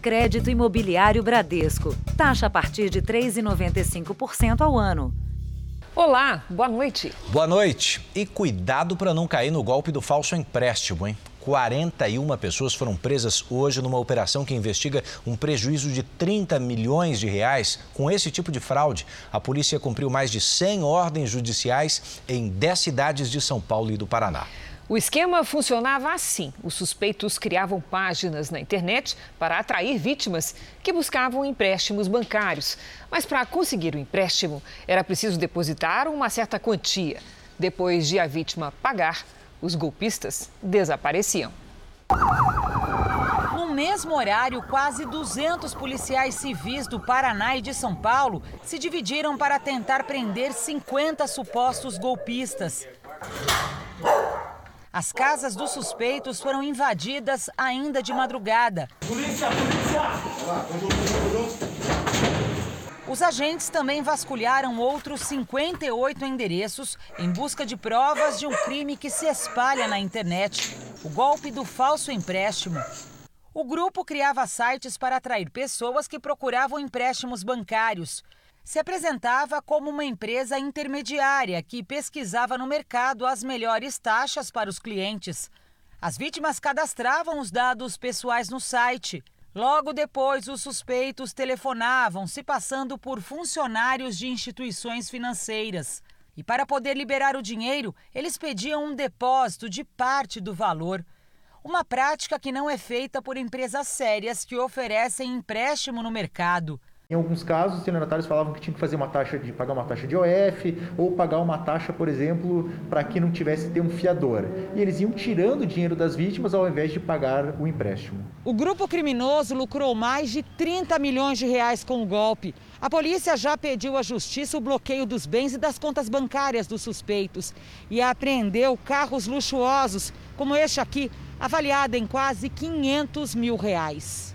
Crédito Imobiliário Bradesco. Taxa a partir de 3,95% ao ano. Olá, boa noite. Boa noite. E cuidado para não cair no golpe do falso empréstimo, hein? 41 pessoas foram presas hoje numa operação que investiga um prejuízo de 30 milhões de reais com esse tipo de fraude. A polícia cumpriu mais de 100 ordens judiciais em 10 cidades de São Paulo e do Paraná. O esquema funcionava assim: os suspeitos criavam páginas na internet para atrair vítimas que buscavam empréstimos bancários. Mas para conseguir o empréstimo, era preciso depositar uma certa quantia. Depois de a vítima pagar, os golpistas desapareciam. No mesmo horário, quase 200 policiais civis do Paraná e de São Paulo se dividiram para tentar prender 50 supostos golpistas. As casas dos suspeitos foram invadidas ainda de madrugada. Polícia, polícia! Os agentes também vasculharam outros 58 endereços em busca de provas de um crime que se espalha na internet: o golpe do falso empréstimo. O grupo criava sites para atrair pessoas que procuravam empréstimos bancários se apresentava como uma empresa intermediária que pesquisava no mercado as melhores taxas para os clientes. As vítimas cadastravam os dados pessoais no site. Logo depois, os suspeitos telefonavam, se passando por funcionários de instituições financeiras. E para poder liberar o dinheiro, eles pediam um depósito de parte do valor. Uma prática que não é feita por empresas sérias que oferecem empréstimo no mercado. Em alguns casos, os estelionatários falavam que tinham que fazer uma taxa de pagar uma taxa de OF ou pagar uma taxa, por exemplo, para que não tivesse ter um fiador. E eles iam tirando o dinheiro das vítimas ao invés de pagar o empréstimo. O grupo criminoso lucrou mais de 30 milhões de reais com o golpe. A polícia já pediu à justiça o bloqueio dos bens e das contas bancárias dos suspeitos e apreendeu carros luxuosos, como este aqui, avaliado em quase 500 mil reais.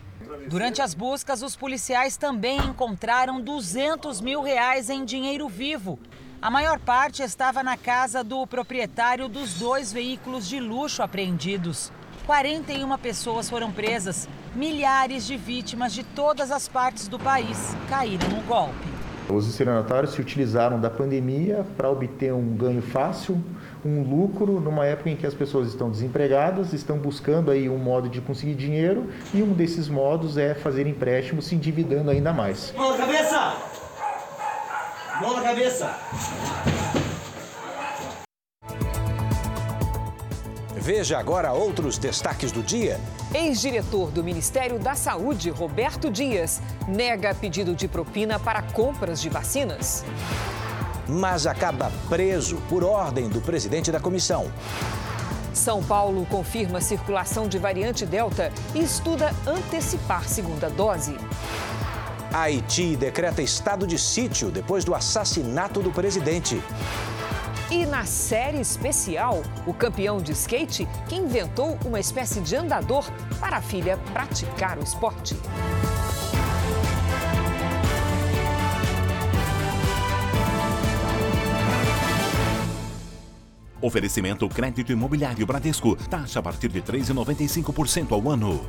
Durante as buscas, os policiais também encontraram 200 mil reais em dinheiro vivo. A maior parte estava na casa do proprietário dos dois veículos de luxo apreendidos. 41 pessoas foram presas. Milhares de vítimas de todas as partes do país caíram no golpe. Os estelionatários se utilizaram da pandemia para obter um ganho fácil, um lucro numa época em que as pessoas estão desempregadas, estão buscando aí um modo de conseguir dinheiro e um desses modos é fazer empréstimos se endividando ainda mais. Mão na cabeça! Mão na cabeça! Veja agora outros destaques do dia. Ex-diretor do Ministério da Saúde, Roberto Dias, nega pedido de propina para compras de vacinas. Mas acaba preso por ordem do presidente da comissão. São Paulo confirma circulação de variante Delta e estuda antecipar segunda dose. Haiti decreta estado de sítio depois do assassinato do presidente. E na série especial, o campeão de skate que inventou uma espécie de andador para a filha praticar o esporte. Oferecimento crédito imobiliário Bradesco. Taxa a partir de 3,95% ao ano.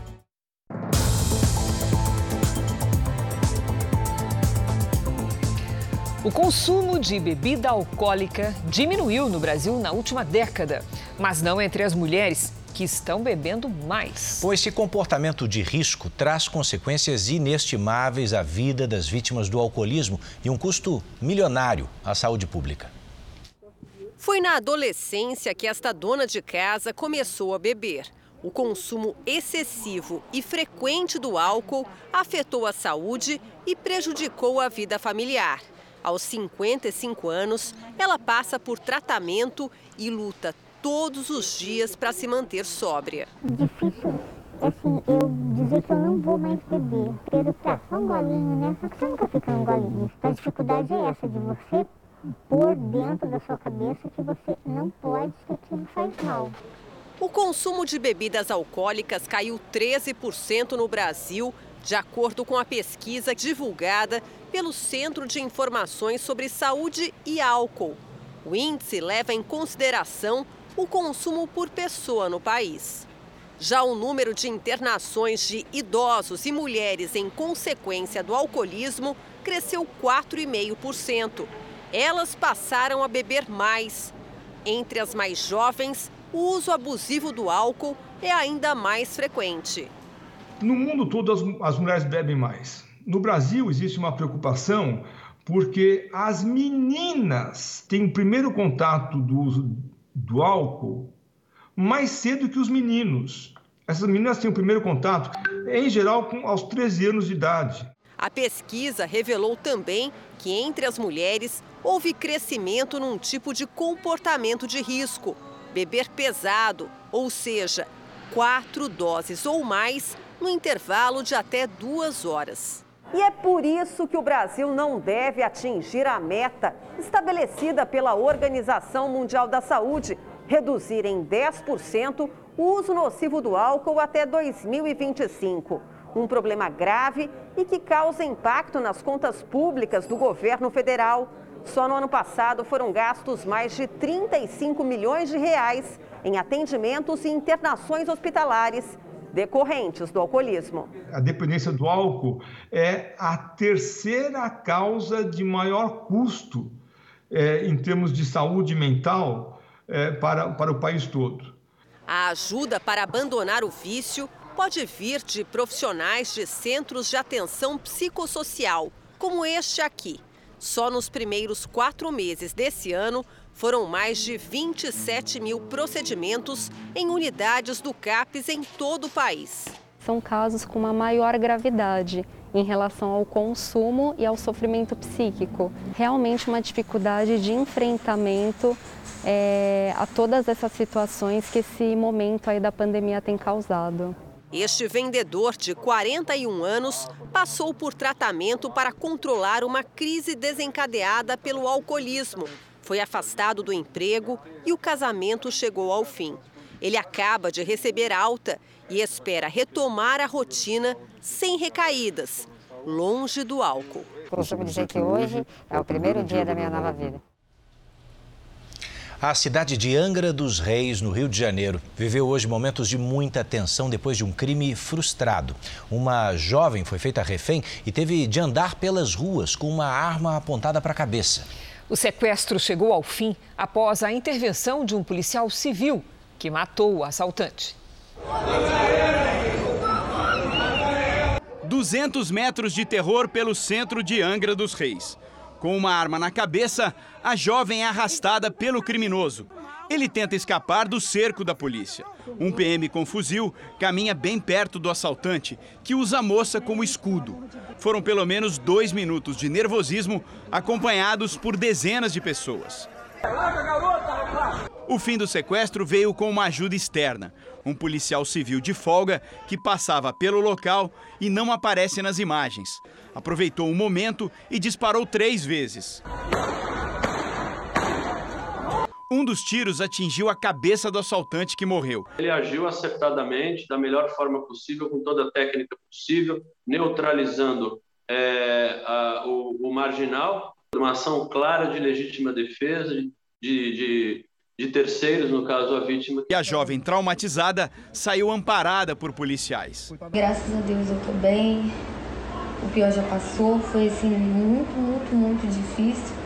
O consumo de bebida alcoólica diminuiu no Brasil na última década, mas não entre as mulheres que estão bebendo mais. Pois esse comportamento de risco traz consequências inestimáveis à vida das vítimas do alcoolismo e um custo milionário à saúde pública. Foi na adolescência que esta dona de casa começou a beber. O consumo excessivo e frequente do álcool afetou a saúde e prejudicou a vida familiar. Aos 55 anos, ela passa por tratamento e luta todos os dias para se manter sóbria. Difícil, assim, eu dizer que eu não vou mais beber. Quero tá, só um golinho, né? Só que você nunca fica um golinho. Então, a dificuldade é essa, de você pôr dentro da sua cabeça que você não pode, que aquilo faz mal. O consumo de bebidas alcoólicas caiu 13% no Brasil, de acordo com a pesquisa divulgada pelo Centro de Informações sobre Saúde e Álcool. O índice leva em consideração o consumo por pessoa no país. Já o número de internações de idosos e mulheres em consequência do alcoolismo cresceu 4,5%. Elas passaram a beber mais. Entre as mais jovens, o uso abusivo do álcool é ainda mais frequente. No mundo todo, as, as mulheres bebem mais. No Brasil, existe uma preocupação porque as meninas têm o primeiro contato do uso do álcool mais cedo que os meninos. Essas meninas têm o primeiro contato, em geral, com, aos 13 anos de idade. A pesquisa revelou também que entre as mulheres houve crescimento num tipo de comportamento de risco: beber pesado, ou seja, quatro doses ou mais no intervalo de até duas horas. E é por isso que o Brasil não deve atingir a meta estabelecida pela Organização Mundial da Saúde reduzir em 10% o uso nocivo do álcool até 2025. Um problema grave e que causa impacto nas contas públicas do governo federal. Só no ano passado foram gastos mais de 35 milhões de reais em atendimentos e internações hospitalares decorrentes do alcoolismo. A dependência do álcool é a terceira causa de maior custo é, em termos de saúde mental é, para, para o país todo. A ajuda para abandonar o vício pode vir de profissionais de centros de atenção psicossocial, como este aqui. Só nos primeiros quatro meses desse ano, foram mais de 27 mil procedimentos em unidades do CAPES em todo o país. São casos com uma maior gravidade em relação ao consumo e ao sofrimento psíquico. Realmente uma dificuldade de enfrentamento é, a todas essas situações que esse momento aí da pandemia tem causado. Este vendedor de 41 anos passou por tratamento para controlar uma crise desencadeada pelo alcoolismo. Foi afastado do emprego e o casamento chegou ao fim. Ele acaba de receber alta e espera retomar a rotina sem recaídas, longe do álcool. Costumo dizer que hoje é o primeiro dia da minha nova vida. A cidade de Angra dos Reis, no Rio de Janeiro, viveu hoje momentos de muita tensão depois de um crime frustrado. Uma jovem foi feita refém e teve de andar pelas ruas com uma arma apontada para a cabeça. O sequestro chegou ao fim após a intervenção de um policial civil que matou o assaltante. 200 metros de terror pelo centro de Angra dos Reis. Com uma arma na cabeça, a jovem é arrastada pelo criminoso. Ele tenta escapar do cerco da polícia. Um PM com fuzil caminha bem perto do assaltante, que usa a moça como escudo. Foram pelo menos dois minutos de nervosismo, acompanhados por dezenas de pessoas. O fim do sequestro veio com uma ajuda externa. Um policial civil de folga que passava pelo local e não aparece nas imagens aproveitou o momento e disparou três vezes. Um dos tiros atingiu a cabeça do assaltante que morreu. Ele agiu acertadamente, da melhor forma possível, com toda a técnica possível, neutralizando é, a, o, o, marginal, uma ação clara de legítima defesa, de, de, de terceiros, no caso a vítima. E a jovem traumatizada saiu amparada por policiais. Graças a Deus eu estou bem, o pior já passou, foi assim muito, muito, muito difícil.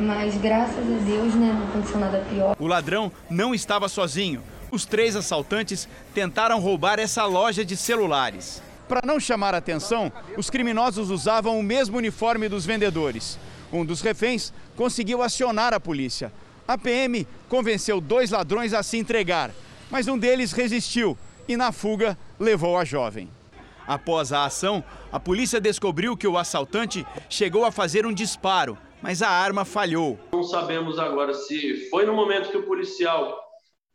Mas graças a Deus, né, não aconteceu nada pior. O ladrão não estava sozinho. Os três assaltantes tentaram roubar essa loja de celulares. Para não chamar a atenção, os criminosos usavam o mesmo uniforme dos vendedores. Um dos reféns conseguiu acionar a polícia. A PM convenceu dois ladrões a se entregar, mas um deles resistiu e, na fuga, levou a jovem. Após a ação, a polícia descobriu que o assaltante chegou a fazer um disparo, mas a arma falhou. Não sabemos agora se foi no momento que o policial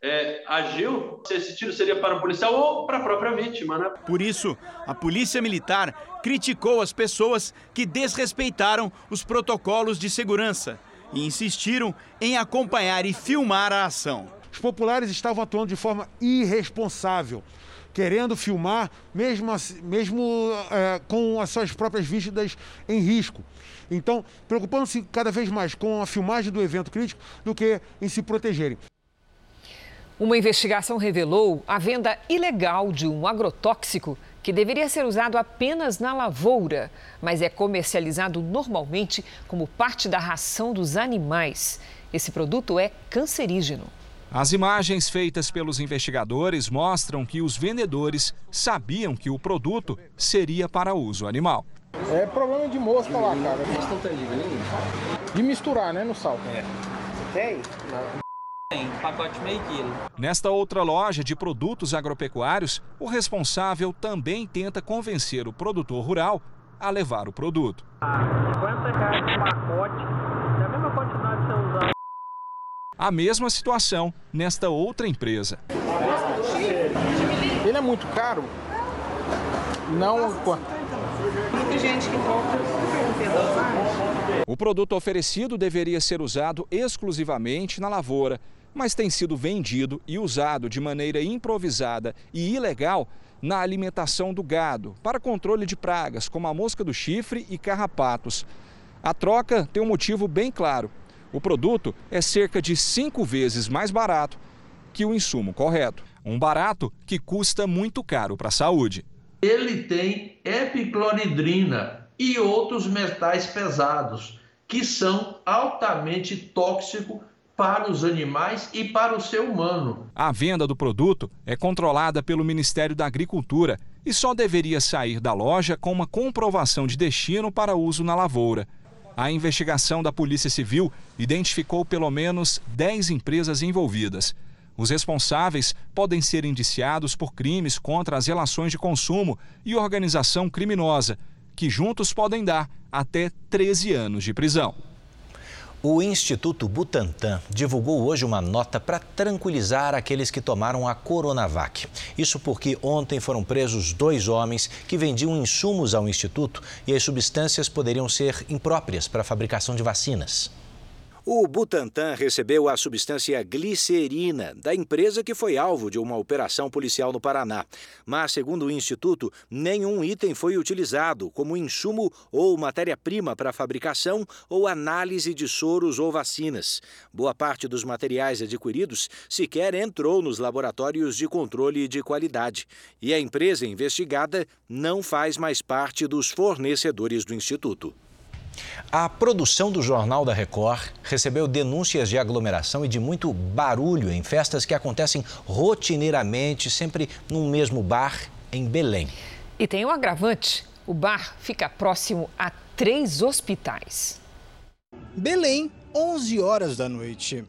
é, agiu, se esse tiro seria para o policial ou para a própria vítima, né? Por isso, a polícia militar criticou as pessoas que desrespeitaram os protocolos de segurança e insistiram em acompanhar e filmar a ação. Os populares estavam atuando de forma irresponsável querendo filmar, mesmo, mesmo é, com as suas próprias vítimas em risco. Então, preocupando-se cada vez mais com a filmagem do evento crítico do que em se protegerem. Uma investigação revelou a venda ilegal de um agrotóxico que deveria ser usado apenas na lavoura, mas é comercializado normalmente como parte da ração dos animais. Esse produto é cancerígeno. As imagens feitas pelos investigadores mostram que os vendedores sabiam que o produto seria para uso animal. É problema de mosca lá, cara. De misturar, né, no sal. É. Tem? Tem, pacote meio quilo. Nesta outra loja de produtos agropecuários, o responsável também tenta convencer o produtor rural a levar o produto. 50 reais o pacote, é a mesma quantidade que você usar. A mesma situação nesta outra empresa. Ele é muito caro? Não quanto? Muita gente que compra O produto oferecido deveria ser usado exclusivamente na lavoura, mas tem sido vendido e usado de maneira improvisada e ilegal na alimentação do gado, para controle de pragas como a mosca do chifre e carrapatos. A troca tem um motivo bem claro. O produto é cerca de cinco vezes mais barato que o insumo correto. Um barato que custa muito caro para a saúde. Ele tem epicloridrina e outros metais pesados, que são altamente tóxicos para os animais e para o ser humano. A venda do produto é controlada pelo Ministério da Agricultura e só deveria sair da loja com uma comprovação de destino para uso na lavoura. A investigação da Polícia Civil identificou pelo menos 10 empresas envolvidas. Os responsáveis podem ser indiciados por crimes contra as relações de consumo e organização criminosa, que juntos podem dar até 13 anos de prisão. O Instituto Butantan divulgou hoje uma nota para tranquilizar aqueles que tomaram a Coronavac. Isso porque ontem foram presos dois homens que vendiam insumos ao Instituto e as substâncias poderiam ser impróprias para a fabricação de vacinas. O Butantan recebeu a substância glicerina da empresa que foi alvo de uma operação policial no Paraná. Mas, segundo o Instituto, nenhum item foi utilizado como insumo ou matéria-prima para fabricação ou análise de soros ou vacinas. Boa parte dos materiais adquiridos sequer entrou nos laboratórios de controle de qualidade. E a empresa investigada não faz mais parte dos fornecedores do Instituto. A produção do Jornal da Record recebeu denúncias de aglomeração e de muito barulho em festas que acontecem rotineiramente, sempre num mesmo bar em Belém. E tem um agravante: o bar fica próximo a três hospitais. Belém, 11 horas da noite.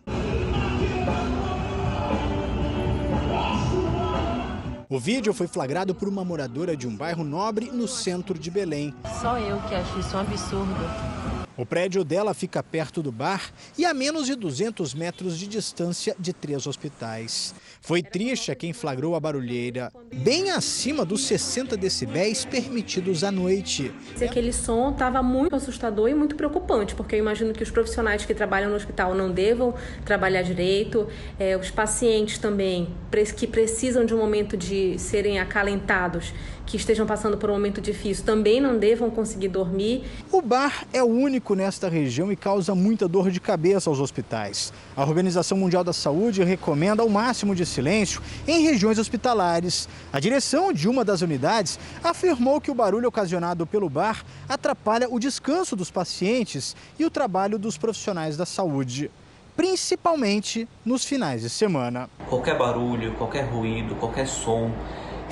O vídeo foi flagrado por uma moradora de um bairro nobre no centro de Belém. Só eu que acho isso um absurdo. O prédio dela fica perto do bar e a menos de 200 metros de distância de três hospitais. Foi triste a quem flagrou a barulheira, bem acima dos 60 decibéis permitidos à noite. Aquele som estava muito assustador e muito preocupante, porque eu imagino que os profissionais que trabalham no hospital não devam trabalhar direito, é, os pacientes também que precisam de um momento de serem acalentados que estejam passando por um momento difícil também não devam conseguir dormir. O bar é o único nesta região e causa muita dor de cabeça aos hospitais. A Organização Mundial da Saúde recomenda o máximo de silêncio em regiões hospitalares. A direção de uma das unidades afirmou que o barulho ocasionado pelo bar atrapalha o descanso dos pacientes e o trabalho dos profissionais da saúde principalmente nos finais de semana. Qualquer barulho, qualquer ruído, qualquer som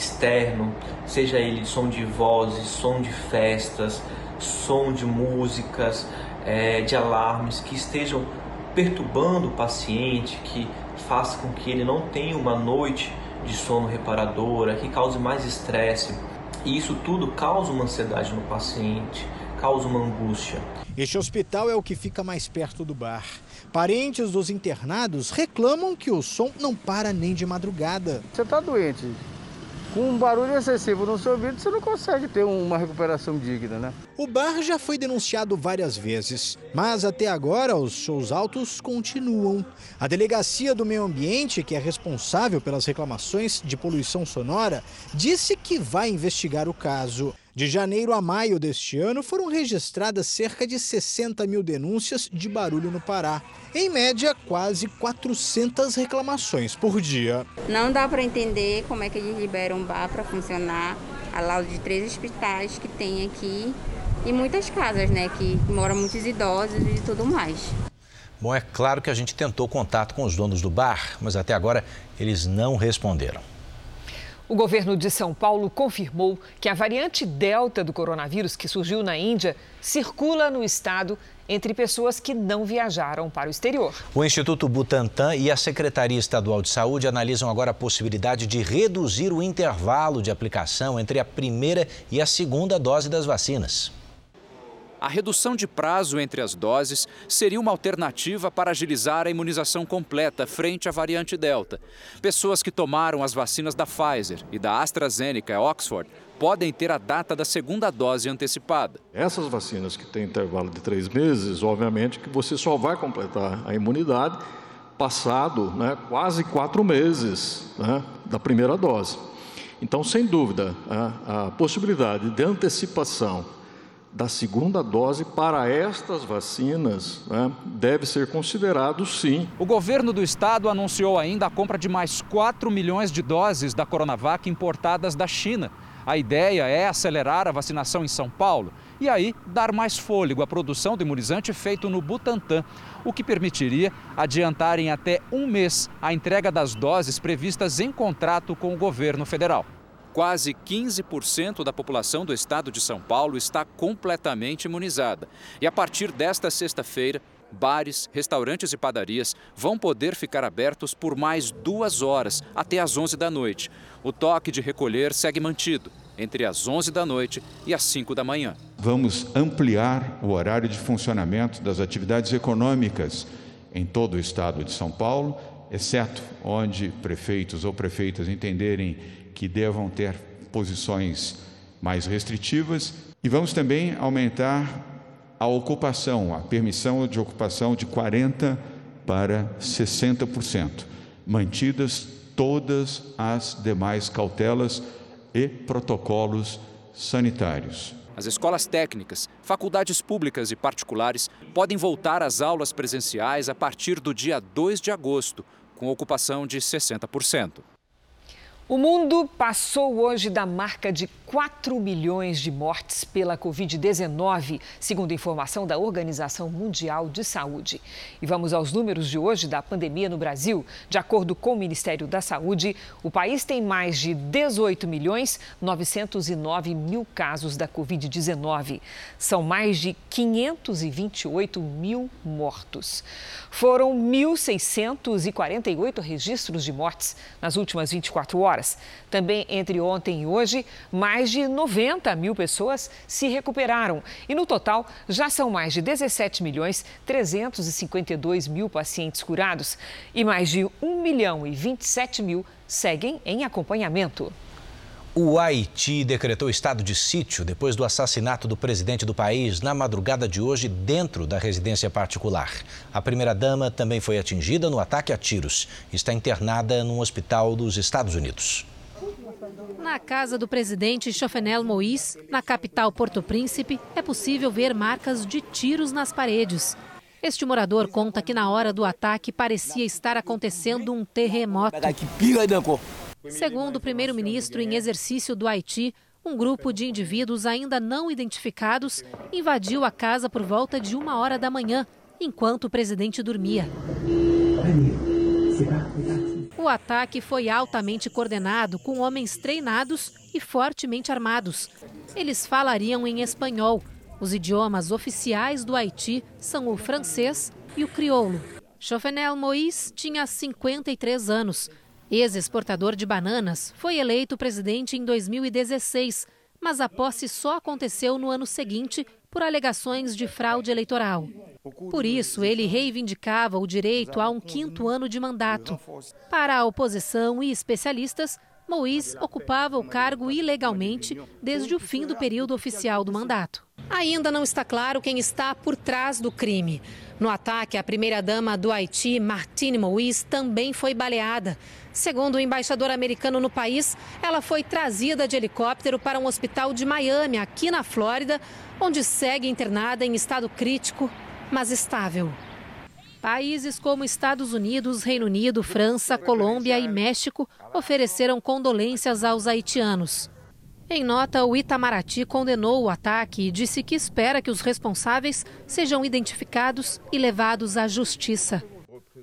externo, seja ele som de vozes, som de festas, som de músicas, é, de alarmes que estejam perturbando o paciente, que faça com que ele não tenha uma noite de sono reparadora, que cause mais estresse. E isso tudo causa uma ansiedade no paciente, causa uma angústia. Este hospital é o que fica mais perto do bar. Parentes dos internados reclamam que o som não para nem de madrugada. Você está doente, com um barulho excessivo no seu ouvido, você não consegue ter uma recuperação digna, né? O bar já foi denunciado várias vezes, mas até agora os shows altos continuam. A Delegacia do Meio Ambiente, que é responsável pelas reclamações de poluição sonora, disse que vai investigar o caso. De janeiro a maio deste ano, foram registradas cerca de 60 mil denúncias de barulho no Pará. Em média, quase 400 reclamações por dia. Não dá para entender como é que eles liberam um bar para funcionar ao lado de três hospitais que tem aqui e muitas casas, né, que moram muitos idosos e tudo mais. Bom, é claro que a gente tentou contato com os donos do bar, mas até agora eles não responderam. O governo de São Paulo confirmou que a variante Delta do coronavírus, que surgiu na Índia, circula no estado entre pessoas que não viajaram para o exterior. O Instituto Butantan e a Secretaria Estadual de Saúde analisam agora a possibilidade de reduzir o intervalo de aplicação entre a primeira e a segunda dose das vacinas. A redução de prazo entre as doses seria uma alternativa para agilizar a imunização completa frente à variante Delta. Pessoas que tomaram as vacinas da Pfizer e da AstraZeneca Oxford podem ter a data da segunda dose antecipada. Essas vacinas que têm intervalo de três meses, obviamente que você só vai completar a imunidade passado né, quase quatro meses né, da primeira dose. Então, sem dúvida, a, a possibilidade de antecipação da segunda dose para estas vacinas né, deve ser considerado sim. O governo do estado anunciou ainda a compra de mais 4 milhões de doses da Coronavac importadas da China. A ideia é acelerar a vacinação em São Paulo e aí dar mais fôlego à produção do imunizante feito no Butantan, o que permitiria adiantar em até um mês a entrega das doses previstas em contrato com o governo federal. Quase 15% da população do estado de São Paulo está completamente imunizada. E a partir desta sexta-feira, bares, restaurantes e padarias vão poder ficar abertos por mais duas horas, até às 11 da noite. O toque de recolher segue mantido, entre as 11 da noite e as 5 da manhã. Vamos ampliar o horário de funcionamento das atividades econômicas em todo o estado de São Paulo, exceto onde prefeitos ou prefeitas entenderem que devam ter posições mais restritivas e vamos também aumentar a ocupação, a permissão de ocupação de 40 para 60%, mantidas todas as demais cautelas e protocolos sanitários. As escolas técnicas, faculdades públicas e particulares podem voltar às aulas presenciais a partir do dia 2 de agosto, com ocupação de 60%. O mundo passou hoje da marca de 4 milhões de mortes pela Covid-19, segundo informação da Organização Mundial de Saúde. E vamos aos números de hoje da pandemia no Brasil. De acordo com o Ministério da Saúde, o país tem mais de 18 milhões 909 mil casos da Covid-19. São mais de 528 mil mortos. Foram 1.648 registros de mortes nas últimas 24 horas. Também entre ontem e hoje, mais de 90 mil pessoas se recuperaram. E no total, já são mais de 17 milhões 352 mil pacientes curados. E mais de 1 milhão e 27 mil seguem em acompanhamento. O Haiti decretou estado de sítio depois do assassinato do presidente do país na madrugada de hoje dentro da residência particular. A primeira-dama também foi atingida no ataque a tiros. Está internada num hospital dos Estados Unidos. Na casa do presidente Chofenel Moïse, na capital Porto Príncipe, é possível ver marcas de tiros nas paredes. Este morador conta que na hora do ataque parecia estar acontecendo um terremoto. Segundo o primeiro-ministro em exercício do Haiti, um grupo de indivíduos ainda não identificados invadiu a casa por volta de uma hora da manhã, enquanto o presidente dormia. O ataque foi altamente coordenado com homens treinados e fortemente armados. Eles falariam em espanhol. Os idiomas oficiais do Haiti são o francês e o crioulo. Chauvenel Moïse tinha 53 anos Ex-exportador de bananas, foi eleito presidente em 2016, mas a posse só aconteceu no ano seguinte por alegações de fraude eleitoral. Por isso, ele reivindicava o direito a um quinto ano de mandato. Para a oposição e especialistas, Moïse ocupava o cargo ilegalmente desde o fim do período oficial do mandato. Ainda não está claro quem está por trás do crime. No ataque, a primeira-dama do Haiti, Martine Moïse, também foi baleada. Segundo o embaixador americano no país, ela foi trazida de helicóptero para um hospital de Miami, aqui na Flórida, onde segue internada em estado crítico, mas estável. Países como Estados Unidos, Reino Unido, França, Colômbia e México ofereceram condolências aos haitianos. Em nota, o Itamaraty condenou o ataque e disse que espera que os responsáveis sejam identificados e levados à justiça.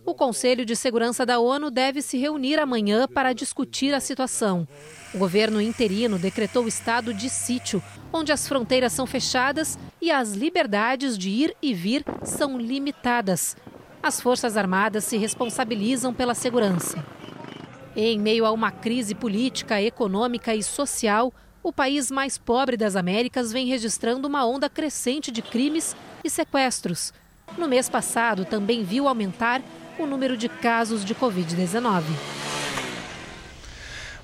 O Conselho de Segurança da ONU deve se reunir amanhã para discutir a situação. O governo interino decretou estado de sítio, onde as fronteiras são fechadas e as liberdades de ir e vir são limitadas. As Forças Armadas se responsabilizam pela segurança. Em meio a uma crise política, econômica e social, o país mais pobre das Américas vem registrando uma onda crescente de crimes e sequestros. No mês passado, também viu aumentar o número de casos de Covid-19.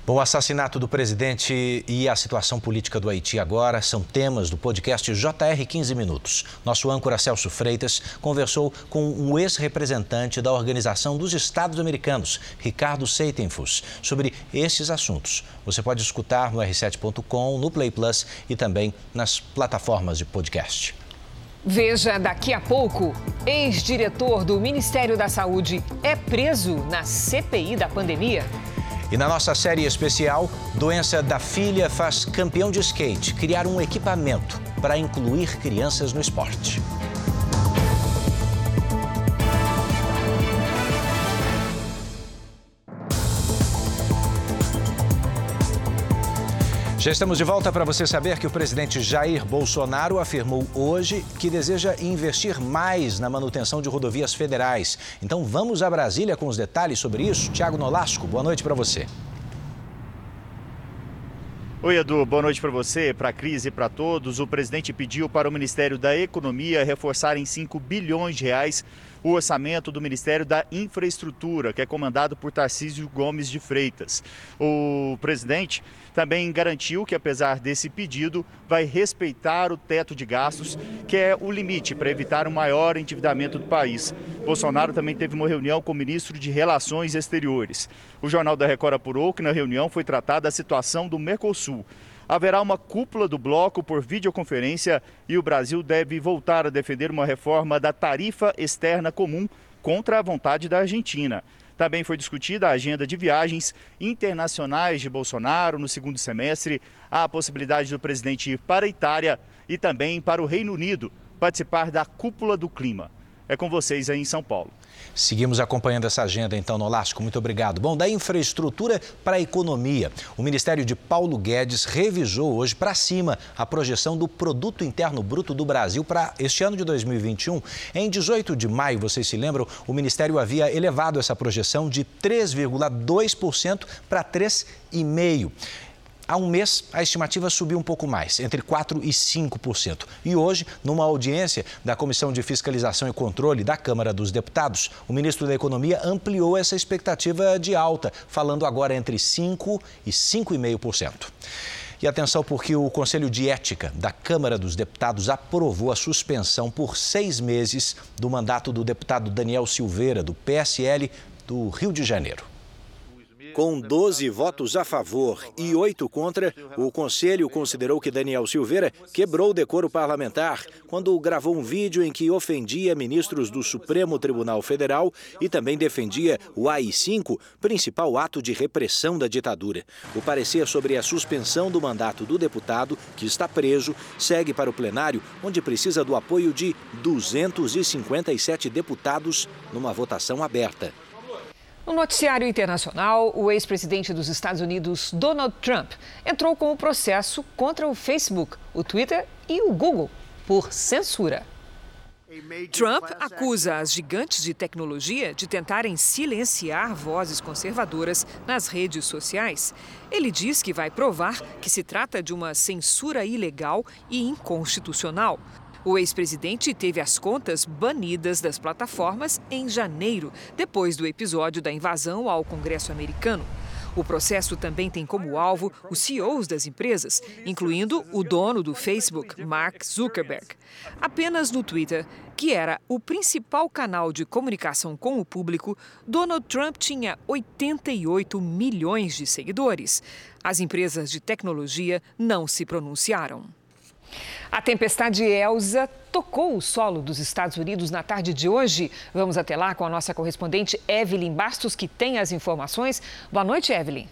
O assassinato do presidente e a situação política do Haiti agora são temas do podcast JR 15 Minutos. Nosso âncora Celso Freitas conversou com um ex-representante da Organização dos Estados Americanos, Ricardo Seitenfus, sobre esses assuntos. Você pode escutar no r7.com, no Play Plus e também nas plataformas de podcast. Veja daqui a pouco: ex-diretor do Ministério da Saúde é preso na CPI da pandemia. E na nossa série especial, doença da filha faz campeão de skate criar um equipamento para incluir crianças no esporte. Já estamos de volta para você saber que o presidente Jair Bolsonaro afirmou hoje que deseja investir mais na manutenção de rodovias federais. Então vamos a Brasília com os detalhes sobre isso. Tiago Nolasco, boa noite para você. Oi, Edu, boa noite para você, para a crise e para todos. O presidente pediu para o Ministério da Economia reforçar em 5 bilhões de reais o orçamento do Ministério da Infraestrutura, que é comandado por Tarcísio Gomes de Freitas. O presidente também garantiu que, apesar desse pedido, vai respeitar o teto de gastos, que é o limite para evitar um maior endividamento do país. Bolsonaro também teve uma reunião com o ministro de Relações Exteriores. O Jornal da Record apurou que na reunião foi tratada a situação do Mercosul haverá uma cúpula do bloco por videoconferência e o Brasil deve voltar a defender uma reforma da tarifa externa comum contra a vontade da Argentina. Também foi discutida a agenda de viagens internacionais de Bolsonaro no segundo semestre, a possibilidade do presidente ir para a Itália e também para o Reino Unido participar da cúpula do clima. É com vocês aí em São Paulo. Seguimos acompanhando essa agenda então, Nolasco. Muito obrigado. Bom, da infraestrutura para a economia. O Ministério de Paulo Guedes revisou hoje para cima a projeção do Produto Interno Bruto do Brasil para este ano de 2021. Em 18 de maio, vocês se lembram, o Ministério havia elevado essa projeção de 3,2% para 3,5%. Há um mês, a estimativa subiu um pouco mais, entre 4% e 5%. E hoje, numa audiência da Comissão de Fiscalização e Controle da Câmara dos Deputados, o ministro da Economia ampliou essa expectativa de alta, falando agora entre 5% e 5,5%. E atenção, porque o Conselho de Ética da Câmara dos Deputados aprovou a suspensão por seis meses do mandato do deputado Daniel Silveira, do PSL do Rio de Janeiro. Com 12 votos a favor e 8 contra, o Conselho considerou que Daniel Silveira quebrou o decoro parlamentar quando gravou um vídeo em que ofendia ministros do Supremo Tribunal Federal e também defendia o AI-5, principal ato de repressão da ditadura. O parecer sobre a suspensão do mandato do deputado, que está preso, segue para o plenário, onde precisa do apoio de 257 deputados numa votação aberta. No noticiário internacional, o ex-presidente dos Estados Unidos, Donald Trump, entrou com o processo contra o Facebook, o Twitter e o Google por censura. Trump acusa as gigantes de tecnologia de tentarem silenciar vozes conservadoras nas redes sociais. Ele diz que vai provar que se trata de uma censura ilegal e inconstitucional. O ex-presidente teve as contas banidas das plataformas em janeiro, depois do episódio da invasão ao Congresso americano. O processo também tem como alvo os CEOs das empresas, incluindo o dono do Facebook, Mark Zuckerberg. Apenas no Twitter, que era o principal canal de comunicação com o público, Donald Trump tinha 88 milhões de seguidores. As empresas de tecnologia não se pronunciaram. A tempestade Elsa tocou o solo dos Estados Unidos na tarde de hoje. Vamos até lá com a nossa correspondente Evelyn Bastos, que tem as informações. Boa noite, Evelyn.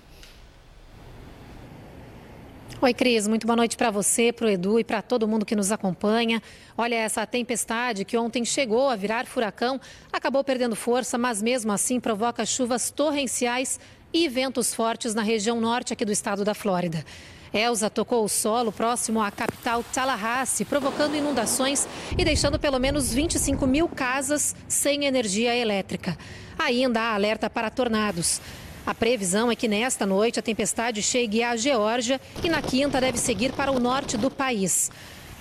Oi, Cris. Muito boa noite para você, para o Edu e para todo mundo que nos acompanha. Olha, essa tempestade que ontem chegou a virar furacão acabou perdendo força, mas mesmo assim provoca chuvas torrenciais e ventos fortes na região norte aqui do estado da Flórida. Elsa tocou o solo próximo à capital Tallahassee, provocando inundações e deixando pelo menos 25 mil casas sem energia elétrica. Ainda há alerta para tornados. A previsão é que nesta noite a tempestade chegue à Geórgia e na quinta deve seguir para o norte do país.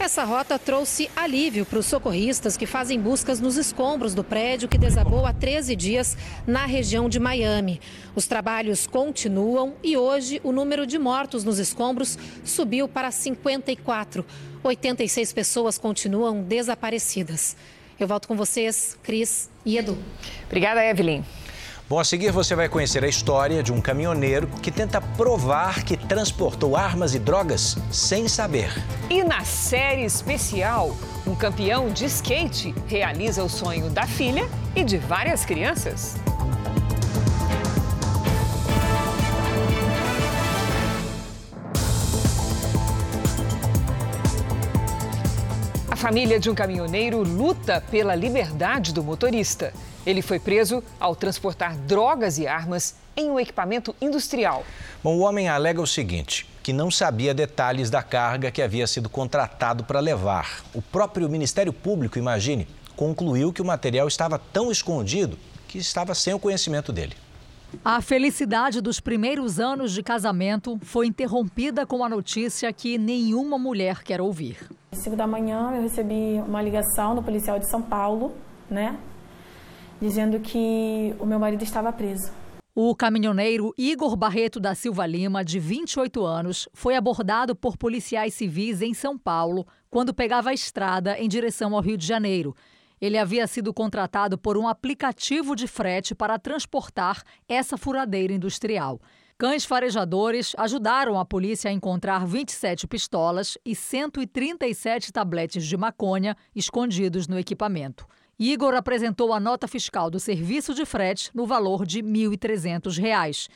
Essa rota trouxe alívio para os socorristas que fazem buscas nos escombros do prédio que desabou há 13 dias na região de Miami. Os trabalhos continuam e hoje o número de mortos nos escombros subiu para 54. 86 pessoas continuam desaparecidas. Eu volto com vocês, Cris e Edu. Obrigada, Evelyn. Bom, a seguir você vai conhecer a história de um caminhoneiro que tenta provar que transportou armas e drogas sem saber. E na série especial, um campeão de skate realiza o sonho da filha e de várias crianças. A família de um caminhoneiro luta pela liberdade do motorista. Ele foi preso ao transportar drogas e armas em um equipamento industrial. Bom, o homem alega o seguinte: que não sabia detalhes da carga que havia sido contratado para levar. O próprio Ministério Público, imagine, concluiu que o material estava tão escondido que estava sem o conhecimento dele. A felicidade dos primeiros anos de casamento foi interrompida com a notícia que nenhuma mulher quer ouvir. Às 5 da manhã eu recebi uma ligação do policial de São Paulo, né? Dizendo que o meu marido estava preso. O caminhoneiro Igor Barreto da Silva Lima, de 28 anos, foi abordado por policiais civis em São Paulo quando pegava a estrada em direção ao Rio de Janeiro. Ele havia sido contratado por um aplicativo de frete para transportar essa furadeira industrial. Cães farejadores ajudaram a polícia a encontrar 27 pistolas e 137 tabletes de maconha escondidos no equipamento. Igor apresentou a nota fiscal do serviço de frete no valor de R$ 1.300.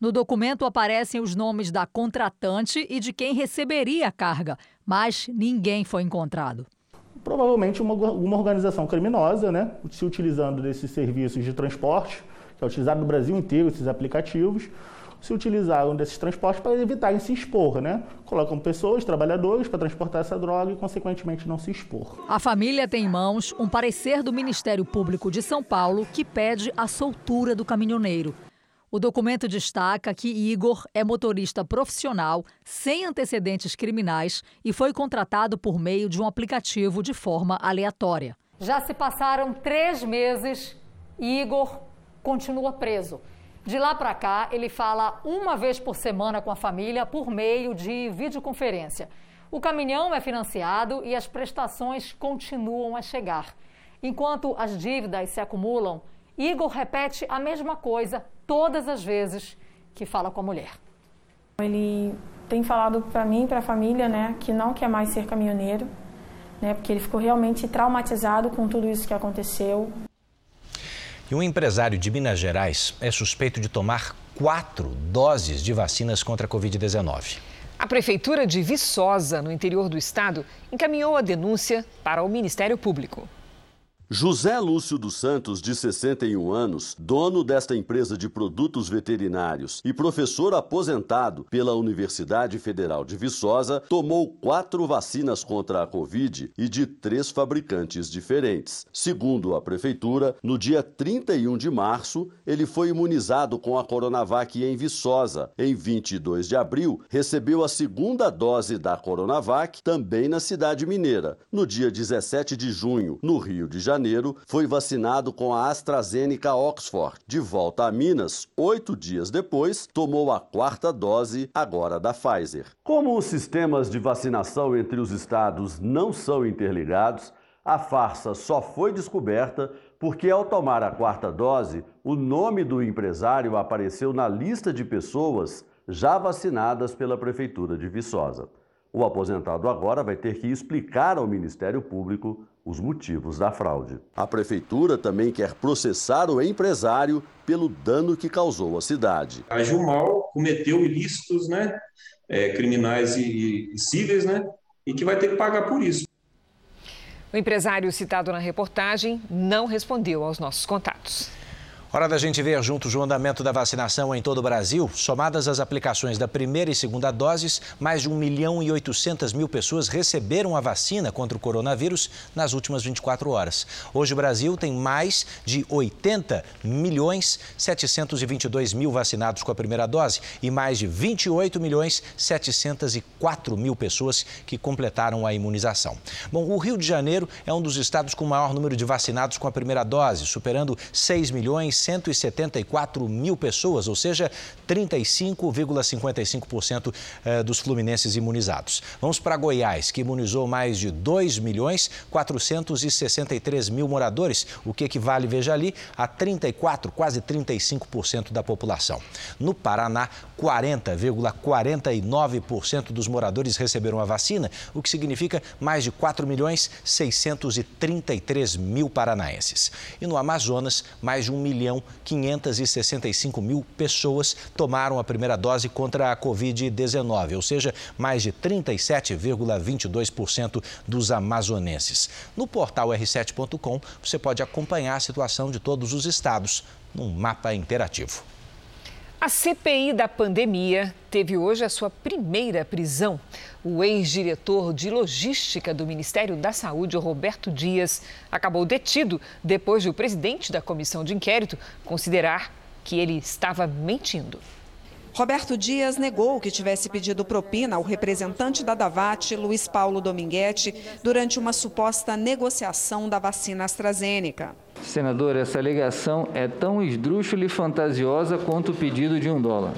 No documento aparecem os nomes da contratante e de quem receberia a carga, mas ninguém foi encontrado provavelmente uma, uma organização criminosa, né, se utilizando desses serviços de transporte, que é utilizado no Brasil inteiro, esses aplicativos, se utilizaram desses transportes para evitarem se expor, né? Colocam pessoas, trabalhadores, para transportar essa droga e, consequentemente, não se expor. A família tem em mãos um parecer do Ministério Público de São Paulo que pede a soltura do caminhoneiro. O documento destaca que Igor é motorista profissional, sem antecedentes criminais e foi contratado por meio de um aplicativo de forma aleatória. Já se passaram três meses e Igor continua preso. De lá para cá, ele fala uma vez por semana com a família por meio de videoconferência. O caminhão é financiado e as prestações continuam a chegar. Enquanto as dívidas se acumulam, Igor repete a mesma coisa todas as vezes que fala com a mulher. Ele tem falado para mim, para a família, né, que não quer mais ser caminhoneiro, né, porque ele ficou realmente traumatizado com tudo isso que aconteceu. E um empresário de Minas Gerais é suspeito de tomar quatro doses de vacinas contra a Covid-19. A Prefeitura de Viçosa, no interior do estado, encaminhou a denúncia para o Ministério Público. José Lúcio dos Santos, de 61 anos, dono desta empresa de produtos veterinários e professor aposentado pela Universidade Federal de Viçosa, tomou quatro vacinas contra a Covid e de três fabricantes diferentes. Segundo a Prefeitura, no dia 31 de março, ele foi imunizado com a Coronavac em Viçosa. Em 22 de abril, recebeu a segunda dose da Coronavac, também na cidade mineira. No dia 17 de junho, no Rio de Janeiro, Janeiro, foi vacinado com a AstraZeneca Oxford. De volta a Minas, oito dias depois, tomou a quarta dose, agora da Pfizer. Como os sistemas de vacinação entre os estados não são interligados, a farsa só foi descoberta porque, ao tomar a quarta dose, o nome do empresário apareceu na lista de pessoas já vacinadas pela Prefeitura de Viçosa. O aposentado agora vai ter que explicar ao Ministério Público os motivos da fraude. A Prefeitura também quer processar o empresário pelo dano que causou à cidade. A Gilmal cometeu ilícitos né, é, criminais e, e cíveis né, e que vai ter que pagar por isso. O empresário citado na reportagem não respondeu aos nossos contatos. Hora da gente ver juntos o andamento da vacinação em todo o Brasil. Somadas as aplicações da primeira e segunda doses, mais de 1 milhão e 800 mil pessoas receberam a vacina contra o coronavírus nas últimas 24 horas. Hoje o Brasil tem mais de 80 milhões 722 mil vacinados com a primeira dose e mais de 28 milhões 704 mil pessoas que completaram a imunização. Bom, o Rio de Janeiro é um dos estados com maior número de vacinados com a primeira dose, superando 6 milhões 174 mil pessoas, ou seja, 35,55% eh, dos fluminenses imunizados. Vamos para Goiás, que imunizou mais de 2 milhões 463 mil moradores, o que equivale, veja ali, a 34, quase 35% da população. No Paraná, 40,49% dos moradores receberam a vacina, o que significa mais de 4 milhões 633 mil paranaenses. E no Amazonas, mais de 1 milhão 565 mil pessoas tomaram a primeira dose contra a Covid-19, ou seja, mais de 37,22% dos amazonenses. No portal r7.com, você pode acompanhar a situação de todos os estados num mapa interativo. A CPI da pandemia teve hoje a sua primeira prisão. O ex-diretor de logística do Ministério da Saúde, Roberto Dias, acabou detido depois de o presidente da comissão de inquérito considerar que ele estava mentindo. Roberto Dias negou que tivesse pedido propina ao representante da Davat, Luiz Paulo Dominguete, durante uma suposta negociação da vacina AstraZeneca. Senador, essa alegação é tão esdrúxula e fantasiosa quanto o pedido de um dólar.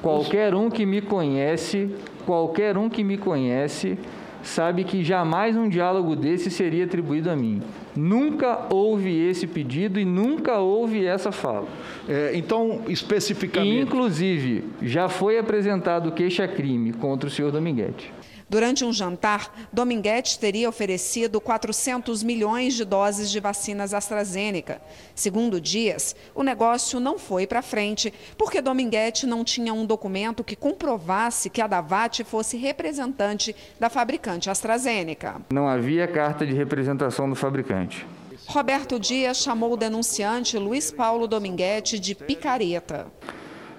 Qualquer um que me conhece, qualquer um que me conhece, sabe que jamais um diálogo desse seria atribuído a mim. Nunca houve esse pedido e nunca houve essa fala. É, então, especificamente. E, inclusive, já foi apresentado queixa-crime contra o senhor Dominguete. Durante um jantar, Dominguete teria oferecido 400 milhões de doses de vacinas AstraZeneca. Segundo Dias, o negócio não foi para frente, porque Dominguete não tinha um documento que comprovasse que a Davat fosse representante da fabricante AstraZeneca. Não havia carta de representação do fabricante. Roberto Dias chamou o denunciante Luiz Paulo Dominguete de picareta.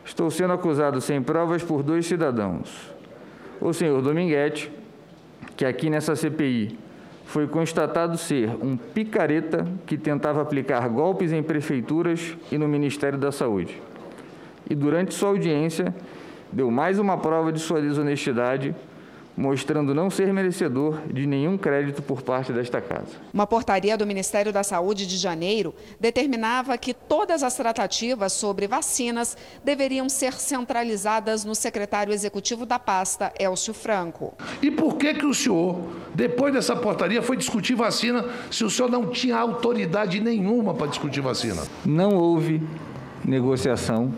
Estou sendo acusado sem provas por dois cidadãos o senhor Dominguete, que aqui nessa CPI foi constatado ser um picareta que tentava aplicar golpes em prefeituras e no Ministério da Saúde. E durante sua audiência, deu mais uma prova de sua desonestidade mostrando não ser merecedor de nenhum crédito por parte desta casa. Uma portaria do Ministério da Saúde de janeiro determinava que todas as tratativas sobre vacinas deveriam ser centralizadas no secretário executivo da pasta, Elcio Franco. E por que que o senhor, depois dessa portaria, foi discutir vacina se o senhor não tinha autoridade nenhuma para discutir vacina? Não houve negociação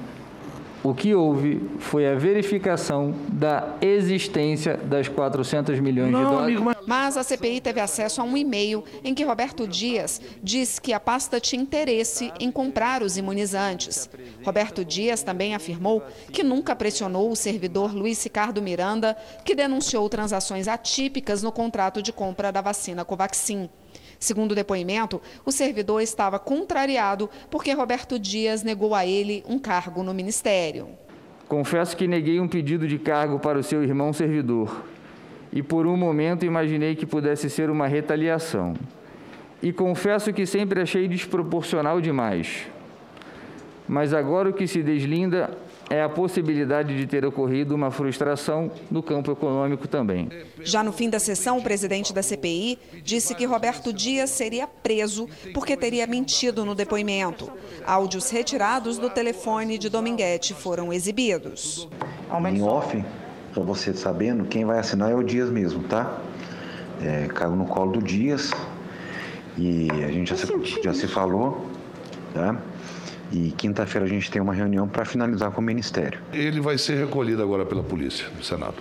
o que houve foi a verificação da existência das 400 milhões Não, de dólares. Amigo, mas... mas a CPI teve acesso a um e-mail em que Roberto Dias disse que a pasta tinha interesse em comprar os imunizantes. Roberto Dias também afirmou que nunca pressionou o servidor Luiz Ricardo Miranda, que denunciou transações atípicas no contrato de compra da vacina Covaxin. Segundo o depoimento, o servidor estava contrariado porque Roberto Dias negou a ele um cargo no ministério. Confesso que neguei um pedido de cargo para o seu irmão servidor e por um momento imaginei que pudesse ser uma retaliação. E confesso que sempre achei desproporcional demais. Mas agora o que se deslinda é a possibilidade de ter ocorrido uma frustração no campo econômico também. Já no fim da sessão, o presidente da CPI disse que Roberto Dias seria preso porque teria mentido no depoimento. Áudios retirados do telefone de Dominguete foram exibidos. Em off, para você sabendo, quem vai assinar é o Dias mesmo, tá? É, caiu no colo do Dias e a gente já se, já se falou, tá? E quinta-feira a gente tem uma reunião para finalizar com o Ministério. Ele vai ser recolhido agora pela polícia do Senado.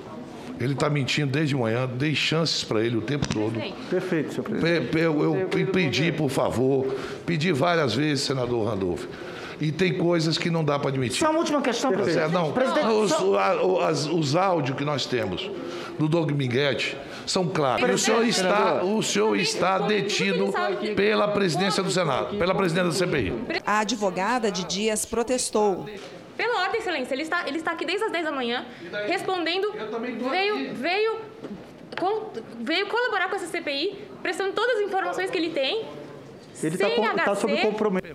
Ele está mentindo desde manhã, dei chances para ele o tempo todo. Perfeito, senhor presidente. Eu, eu pedi, por favor, pedi várias vezes, senador Randolph. E tem coisas que não dá para admitir. Só uma última questão, presidente. Não, presidente, os, só... os, os áudios que nós temos do Doug Minguete são claros. E o senhor está, o senhor está detido pela presidência do Senado, pela presidência da CPI. A advogada de Dias protestou. Pela ordem, excelência, ele está, ele está aqui desde as 10 da manhã, respondendo, veio, veio, com, veio colaborar com essa CPI, prestando todas as informações que ele tem, ele está tá sob compromisso.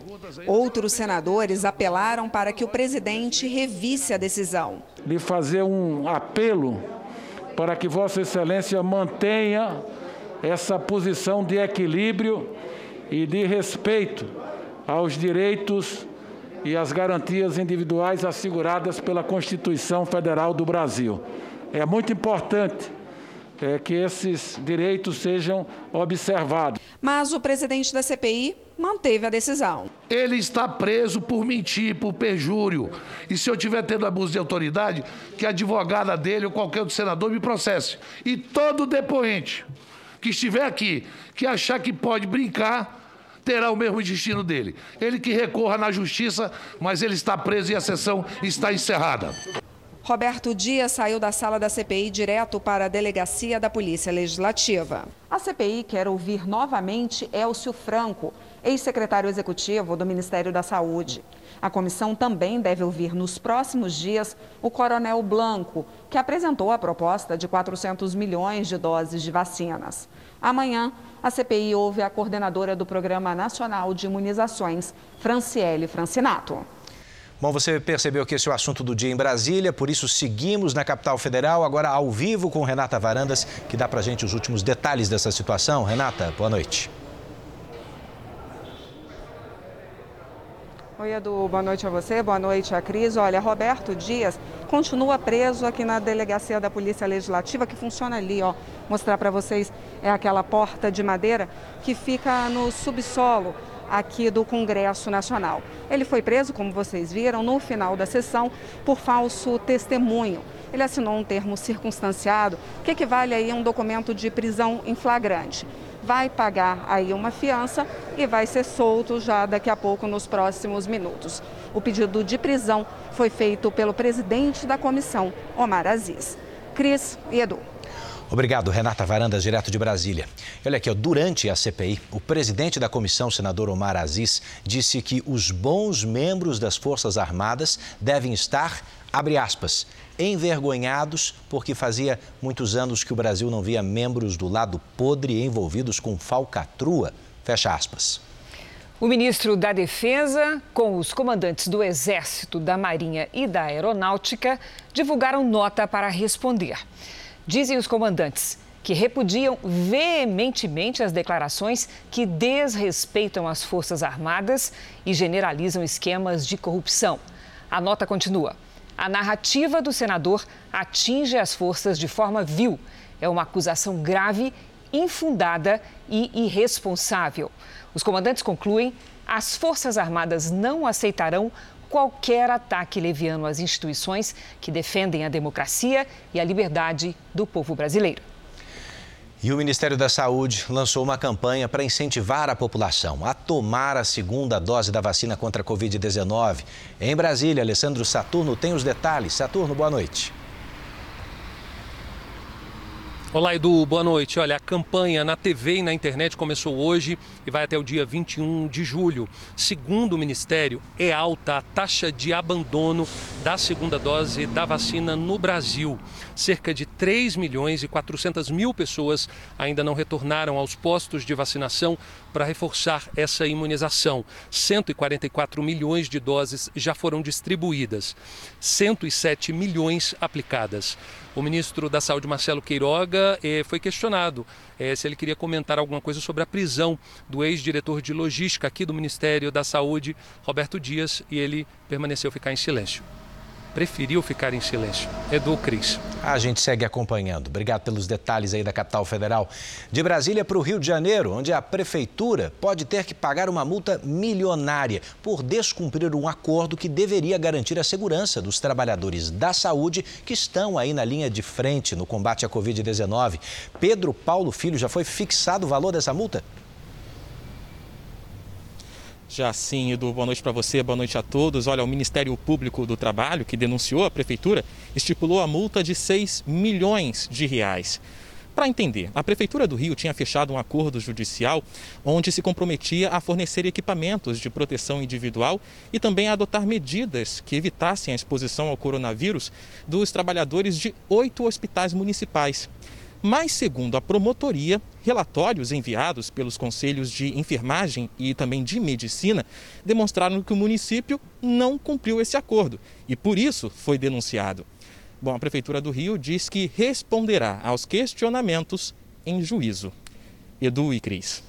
Outros senadores apelaram para que o presidente revisse a decisão. Lhe fazer um apelo para que Vossa Excelência mantenha essa posição de equilíbrio e de respeito aos direitos e às garantias individuais asseguradas pela Constituição Federal do Brasil. É muito importante é, que esses direitos sejam observados. Mas o presidente da CPI manteve a decisão. Ele está preso por mentir, por perjúrio. E se eu tiver tendo abuso de autoridade, que a advogada dele ou qualquer outro senador me processe. E todo depoente que estiver aqui, que achar que pode brincar, terá o mesmo destino dele. Ele que recorra na justiça, mas ele está preso e a sessão está encerrada. Roberto Dias saiu da sala da CPI direto para a delegacia da Polícia Legislativa. A CPI quer ouvir novamente Elcio Franco, ex-secretário executivo do Ministério da Saúde. A comissão também deve ouvir nos próximos dias o Coronel Blanco, que apresentou a proposta de 400 milhões de doses de vacinas. Amanhã, a CPI ouve a coordenadora do Programa Nacional de Imunizações, Franciele Francinato. Bom, você percebeu que esse é o assunto do dia em Brasília, por isso seguimos na capital federal, agora ao vivo com Renata Varandas, que dá pra gente os últimos detalhes dessa situação. Renata, boa noite. Oi, Edu, boa noite a você, boa noite a Cris. Olha, Roberto Dias continua preso aqui na delegacia da Polícia Legislativa, que funciona ali, ó. Mostrar para vocês, é aquela porta de madeira que fica no subsolo aqui do Congresso Nacional. Ele foi preso, como vocês viram, no final da sessão por falso testemunho. Ele assinou um termo circunstanciado que equivale aí a um documento de prisão em flagrante. Vai pagar aí uma fiança e vai ser solto já daqui a pouco nos próximos minutos. O pedido de prisão foi feito pelo presidente da comissão, Omar Aziz. Cris e Edu. Obrigado, Renata Varandas, direto de Brasília. Olha aqui, durante a CPI, o presidente da comissão, senador Omar Aziz, disse que os bons membros das Forças Armadas devem estar, abre aspas, envergonhados porque fazia muitos anos que o Brasil não via membros do lado podre envolvidos com falcatrua, fecha aspas. O ministro da Defesa, com os comandantes do Exército, da Marinha e da Aeronáutica, divulgaram nota para responder. Dizem os comandantes que repudiam veementemente as declarações que desrespeitam as Forças Armadas e generalizam esquemas de corrupção. A nota continua. A narrativa do senador atinge as forças de forma vil. É uma acusação grave, infundada e irresponsável. Os comandantes concluem: as Forças Armadas não aceitarão qualquer ataque leviano às instituições que defendem a democracia e a liberdade do povo brasileiro. E o Ministério da Saúde lançou uma campanha para incentivar a população a tomar a segunda dose da vacina contra a Covid-19. Em Brasília, Alessandro Saturno tem os detalhes. Saturno, boa noite. Olá, Edu, boa noite. Olha, a campanha na TV e na internet começou hoje e vai até o dia 21 de julho. Segundo o Ministério, é alta a taxa de abandono da segunda dose da vacina no Brasil. Cerca de 3 milhões e 400 mil pessoas ainda não retornaram aos postos de vacinação para reforçar essa imunização. 144 milhões de doses já foram distribuídas, 107 milhões aplicadas. O ministro da Saúde, Marcelo Queiroga, eh, foi questionado eh, se ele queria comentar alguma coisa sobre a prisão do ex-diretor de logística aqui do Ministério da Saúde, Roberto Dias, e ele permaneceu ficar em silêncio preferiu ficar em silêncio. Edu Cris. A gente segue acompanhando. Obrigado pelos detalhes aí da capital federal. De Brasília para o Rio de Janeiro, onde a prefeitura pode ter que pagar uma multa milionária por descumprir um acordo que deveria garantir a segurança dos trabalhadores da saúde que estão aí na linha de frente no combate à Covid-19. Pedro Paulo Filho, já foi fixado o valor dessa multa? Já sim, Edu, boa noite para você, boa noite a todos. Olha, o Ministério Público do Trabalho, que denunciou a Prefeitura, estipulou a multa de 6 milhões de reais. Para entender, a Prefeitura do Rio tinha fechado um acordo judicial onde se comprometia a fornecer equipamentos de proteção individual e também a adotar medidas que evitassem a exposição ao coronavírus dos trabalhadores de oito hospitais municipais. Mas, segundo a promotoria, relatórios enviados pelos conselhos de enfermagem e também de medicina demonstraram que o município não cumpriu esse acordo e, por isso, foi denunciado. Bom, a Prefeitura do Rio diz que responderá aos questionamentos em juízo. Edu e Cris.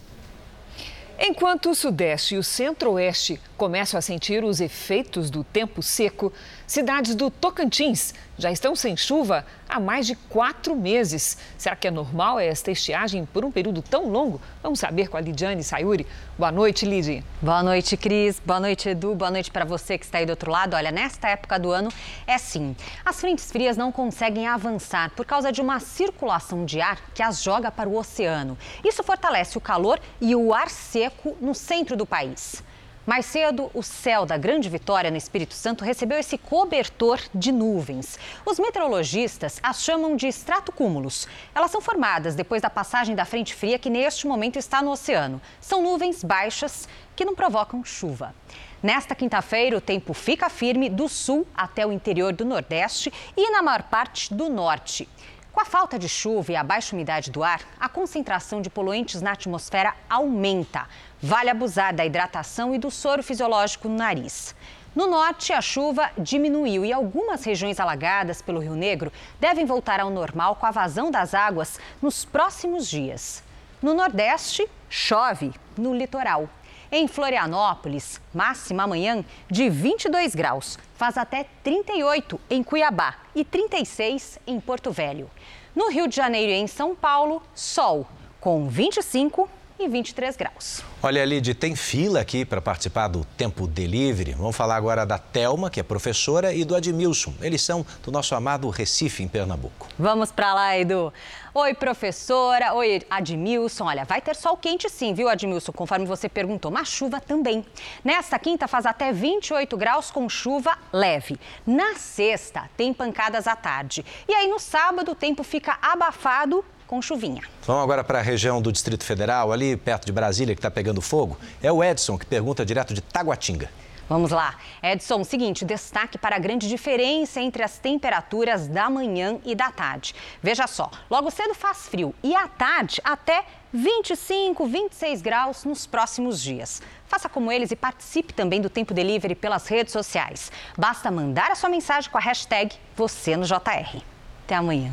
Enquanto o Sudeste e o Centro-Oeste começam a sentir os efeitos do tempo seco, cidades do Tocantins já estão sem chuva há mais de quatro meses. Será que é normal esta estiagem por um período tão longo? Vamos saber com a Lidiane Sayuri. Boa noite, Lidy. Boa noite, Cris. Boa noite, Edu. Boa noite para você que está aí do outro lado. Olha, nesta época do ano é assim: as frentes frias não conseguem avançar por causa de uma circulação de ar que as joga para o oceano. Isso fortalece o calor e o ar seco no centro do país. Mais cedo, o céu da Grande Vitória, no Espírito Santo, recebeu esse cobertor de nuvens. Os meteorologistas as chamam de estratocúmulos. Elas são formadas depois da passagem da frente fria que neste momento está no oceano. São nuvens baixas que não provocam chuva. Nesta quinta-feira, o tempo fica firme do sul até o interior do Nordeste e na maior parte do Norte. Com a falta de chuva e a baixa umidade do ar, a concentração de poluentes na atmosfera aumenta. Vale abusar da hidratação e do soro fisiológico no nariz. No norte, a chuva diminuiu e algumas regiões alagadas pelo Rio Negro devem voltar ao normal com a vazão das águas nos próximos dias. No nordeste, chove no litoral. Em Florianópolis, máxima amanhã de 22 graus, faz até 38 em Cuiabá e 36 em Porto Velho. No Rio de Janeiro e em São Paulo, sol com 25 e 23 graus. Olha, Lid, tem fila aqui para participar do Tempo Delivery. Vamos falar agora da Telma, que é professora, e do Admilson. Eles são do nosso amado Recife, em Pernambuco. Vamos para lá, Edu. Oi, professora. Oi, Admilson. Olha, vai ter sol quente sim, viu, Admilson? Conforme você perguntou, mas chuva também. Nesta quinta faz até 28 graus com chuva leve. Na sexta, tem pancadas à tarde. E aí no sábado, o tempo fica abafado com chuvinha. Vamos agora para a região do Distrito Federal, ali perto de Brasília, que está pegando fogo. É o Edson que pergunta direto de Taguatinga. Vamos lá. Edson, seguinte, destaque para a grande diferença entre as temperaturas da manhã e da tarde. Veja só, logo cedo faz frio e à tarde até 25, 26 graus nos próximos dias. Faça como eles e participe também do Tempo Delivery pelas redes sociais. Basta mandar a sua mensagem com a hashtag você no JR. Até amanhã.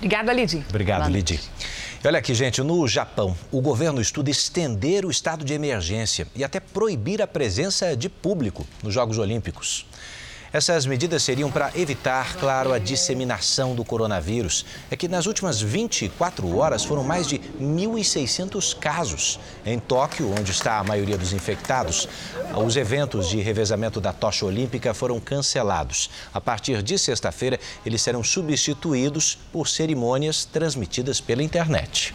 Obrigada, Lidi. Obrigado, Lidi. E olha aqui, gente, no Japão, o governo estuda estender o estado de emergência e até proibir a presença de público nos Jogos Olímpicos. Essas medidas seriam para evitar, claro, a disseminação do coronavírus. É que nas últimas 24 horas foram mais de 1.600 casos. Em Tóquio, onde está a maioria dos infectados, os eventos de revezamento da tocha olímpica foram cancelados. A partir de sexta-feira, eles serão substituídos por cerimônias transmitidas pela internet.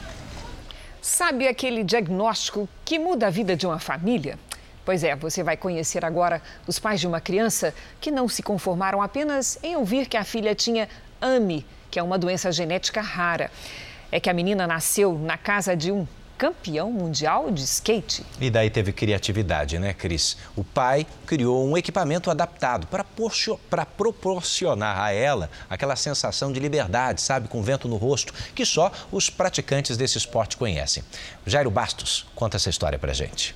Sabe aquele diagnóstico que muda a vida de uma família? Pois é, você vai conhecer agora os pais de uma criança que não se conformaram apenas em ouvir que a filha tinha AMI, que é uma doença genética rara. é que a menina nasceu na casa de um campeão mundial de skate. E daí teve criatividade, né, Cris? O pai criou um equipamento adaptado para proporcionar a ela aquela sensação de liberdade, sabe, com vento no rosto, que só os praticantes desse esporte conhecem. Jairo Bastos conta essa história pra gente.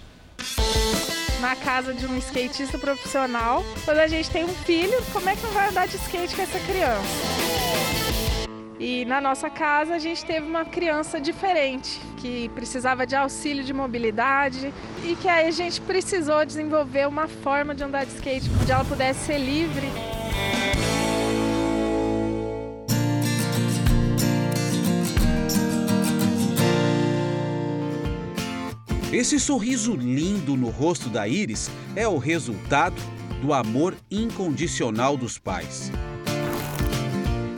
Na casa de um skatista profissional, quando a gente tem um filho, como é que não vai andar de skate com essa criança? E na nossa casa a gente teve uma criança diferente, que precisava de auxílio de mobilidade e que aí a gente precisou desenvolver uma forma de andar de skate onde ela pudesse ser livre. Esse sorriso lindo no rosto da Iris é o resultado do amor incondicional dos pais.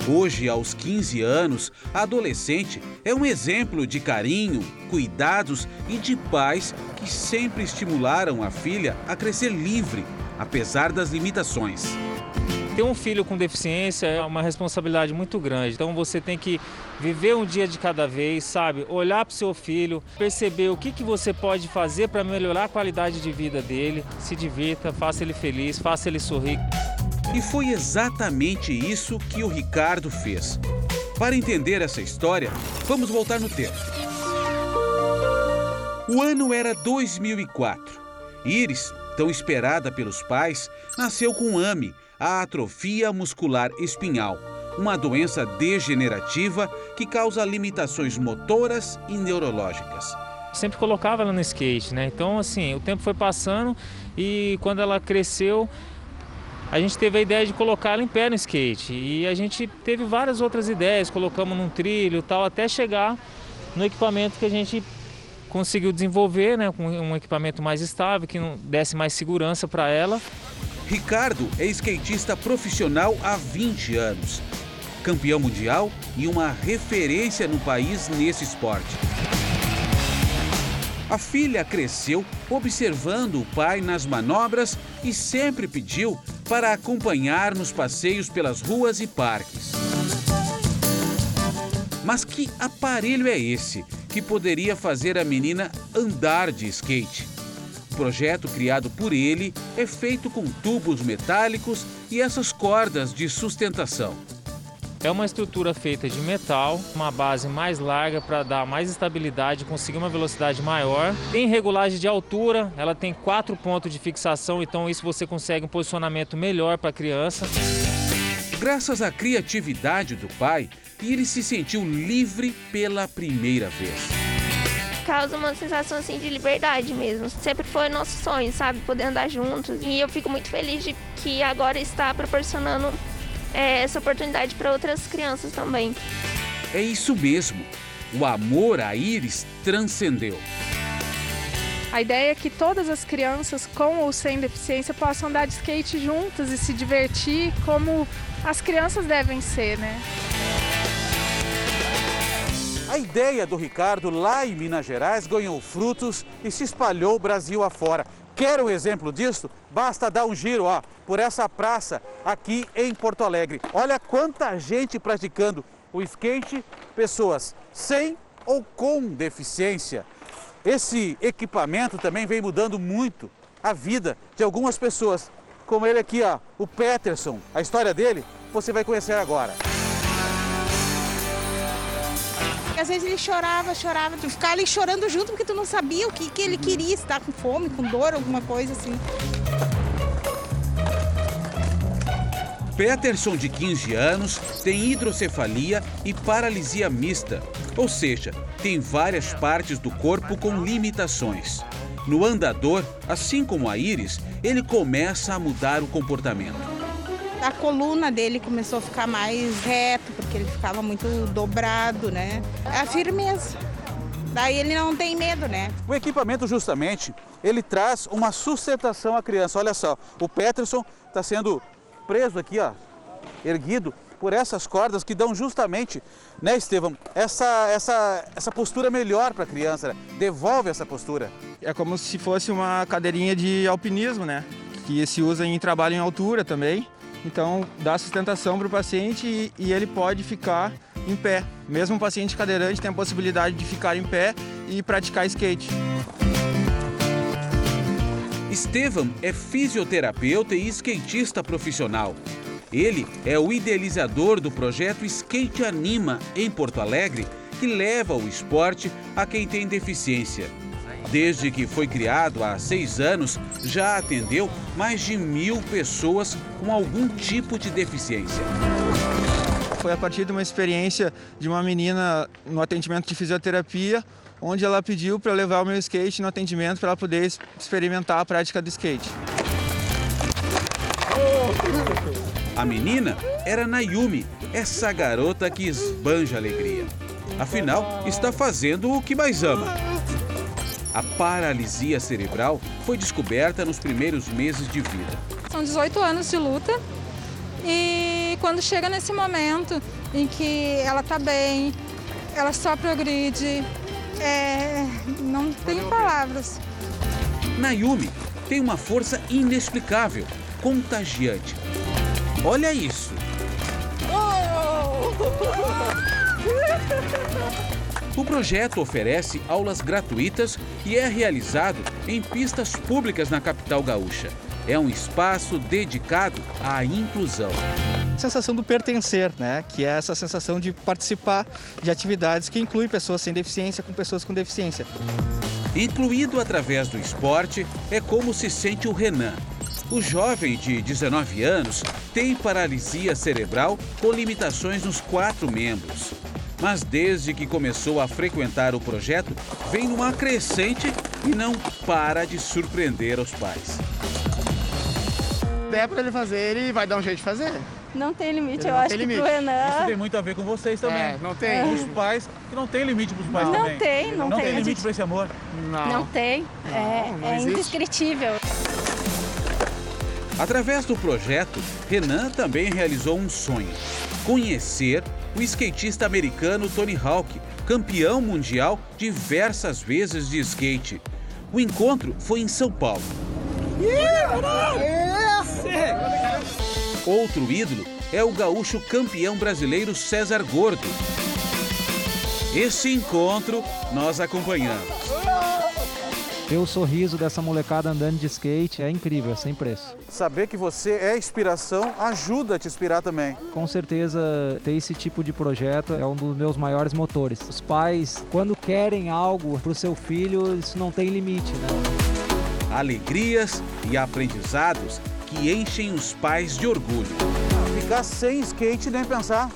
Hoje, aos 15 anos, a adolescente é um exemplo de carinho, cuidados e de pais que sempre estimularam a filha a crescer livre, apesar das limitações. Ter um filho com deficiência é uma responsabilidade muito grande. Então você tem que viver um dia de cada vez, sabe? Olhar para o seu filho, perceber o que, que você pode fazer para melhorar a qualidade de vida dele. Se divirta, faça ele feliz, faça ele sorrir. E foi exatamente isso que o Ricardo fez. Para entender essa história, vamos voltar no tempo. O ano era 2004. Iris, tão esperada pelos pais, nasceu com AME, a atrofia muscular espinhal, uma doença degenerativa que causa limitações motoras e neurológicas. Sempre colocava ela no skate, né? Então, assim, o tempo foi passando e quando ela cresceu, a gente teve a ideia de colocar ela em pé no skate. E a gente teve várias outras ideias, colocamos num trilho tal, até chegar no equipamento que a gente conseguiu desenvolver, né, um equipamento mais estável, que desse mais segurança para ela. Ricardo é skatista profissional há 20 anos, campeão mundial e uma referência no país nesse esporte. A filha cresceu observando o pai nas manobras e sempre pediu para acompanhar nos passeios pelas ruas e parques. Mas que aparelho é esse que poderia fazer a menina andar de skate? O projeto criado por ele é feito com tubos metálicos e essas cordas de sustentação. É uma estrutura feita de metal, uma base mais larga para dar mais estabilidade, conseguir uma velocidade maior. Tem regulagem de altura, ela tem quatro pontos de fixação, então isso você consegue um posicionamento melhor para a criança. Graças à criatividade do pai, ele se sentiu livre pela primeira vez causa uma sensação assim de liberdade mesmo. Sempre foi nosso sonho, sabe, poder andar juntos. E eu fico muito feliz de que agora está proporcionando é, essa oportunidade para outras crianças também. É isso mesmo. O amor a Iris transcendeu. A ideia é que todas as crianças com ou sem deficiência possam andar de skate juntas e se divertir como as crianças devem ser, né? A ideia do Ricardo lá em Minas Gerais ganhou frutos e se espalhou o Brasil afora. Quer um exemplo disso? Basta dar um giro ó, por essa praça aqui em Porto Alegre. Olha quanta gente praticando o skate, pessoas sem ou com deficiência. Esse equipamento também vem mudando muito a vida de algumas pessoas, como ele aqui, ó, o Peterson. A história dele você vai conhecer agora. Às vezes ele chorava, chorava, tu ficava ali chorando junto porque tu não sabia o que, que ele queria, se tá com fome, com dor, alguma coisa assim. Peterson, de 15 anos, tem hidrocefalia e paralisia mista, ou seja, tem várias partes do corpo com limitações. No andador, assim como a íris, ele começa a mudar o comportamento a coluna dele começou a ficar mais reto, porque ele ficava muito dobrado, né? É a firmeza. Daí ele não tem medo, né? O equipamento, justamente, ele traz uma sustentação à criança. Olha só, o Peterson está sendo preso aqui, ó, erguido por essas cordas que dão justamente, né, Estevam, essa, essa, essa postura melhor para a criança, né? devolve essa postura. É como se fosse uma cadeirinha de alpinismo, né? Que se usa em trabalho em altura também. Então, dá sustentação para o paciente e, e, ele pode ficar em pé. Mesmo um paciente cadeirante tem a possibilidade de ficar em pé e praticar skate. Estevam é fisioterapeuta e skatista profissional. Ele é o idealizador do projeto Skate Anima em Porto Alegre, que leva o esporte a quem tem deficiência. Desde que foi criado há seis anos, já atendeu mais de mil pessoas com algum tipo de deficiência. Foi a partir de uma experiência de uma menina no atendimento de fisioterapia, onde ela pediu para levar o meu skate no atendimento para ela poder experimentar a prática do skate. A menina era Nayumi, essa garota que esbanja alegria. Afinal, está fazendo o que mais ama. A paralisia cerebral foi descoberta nos primeiros meses de vida. São 18 anos de luta e quando chega nesse momento em que ela está bem, ela só progride, é, não tem palavras. Nayumi tem uma força inexplicável, contagiante. Olha isso! O projeto oferece aulas gratuitas e é realizado em pistas públicas na capital gaúcha. É um espaço dedicado à inclusão. Sensação do pertencer, né? Que é essa sensação de participar de atividades que incluem pessoas sem deficiência com pessoas com deficiência. Incluído através do esporte, é como se sente o Renan. O jovem de 19 anos tem paralisia cerebral com limitações nos quatro membros mas desde que começou a frequentar o projeto, vem numa crescente e não para de surpreender os pais. Der para ele fazer, ele vai dar um jeito de fazer. Não tem limite, eu acho que limite. pro Renan... Isso tem muito a ver com vocês também. É, não tem. É. Os pais, que não tem limite pros pais não. também. Não tem, não, não tem. tem limite gente... para esse amor? Não. Não tem, não, é, não é indescritível. Através do projeto, Renan também realizou um sonho: conhecer o skatista americano Tony Hawk, campeão mundial diversas vezes de skate. O encontro foi em São Paulo. Outro ídolo é o gaúcho campeão brasileiro César Gordo. Esse encontro nós acompanhamos. Ver o sorriso dessa molecada andando de skate é incrível, é sem preço. Saber que você é inspiração ajuda a te inspirar também. Com certeza, ter esse tipo de projeto é um dos meus maiores motores. Os pais, quando querem algo para o seu filho, isso não tem limite, né? Alegrias e aprendizados que enchem os pais de orgulho. Ficar sem skate nem pensar.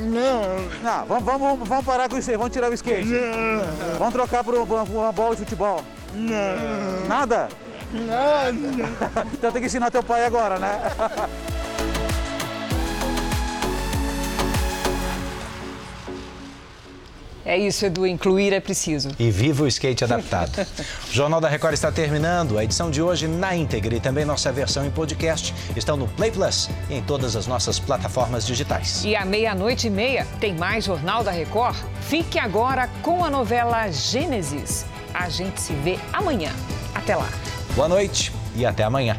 Não. Não, vamos, vamos, vamos parar com isso aí, vamos tirar o skate. Não. Vamos trocar por uma, por uma bola de futebol. Não. Nada? Nada. então tem que ensinar teu pai agora, né? É isso, Edu, incluir é preciso. E viva o skate adaptado. o Jornal da Record está terminando. A edição de hoje na íntegra e também nossa versão em podcast estão no Play Plus e em todas as nossas plataformas digitais. E à meia-noite e meia tem mais Jornal da Record? Fique agora com a novela Gênesis. A gente se vê amanhã. Até lá. Boa noite e até amanhã.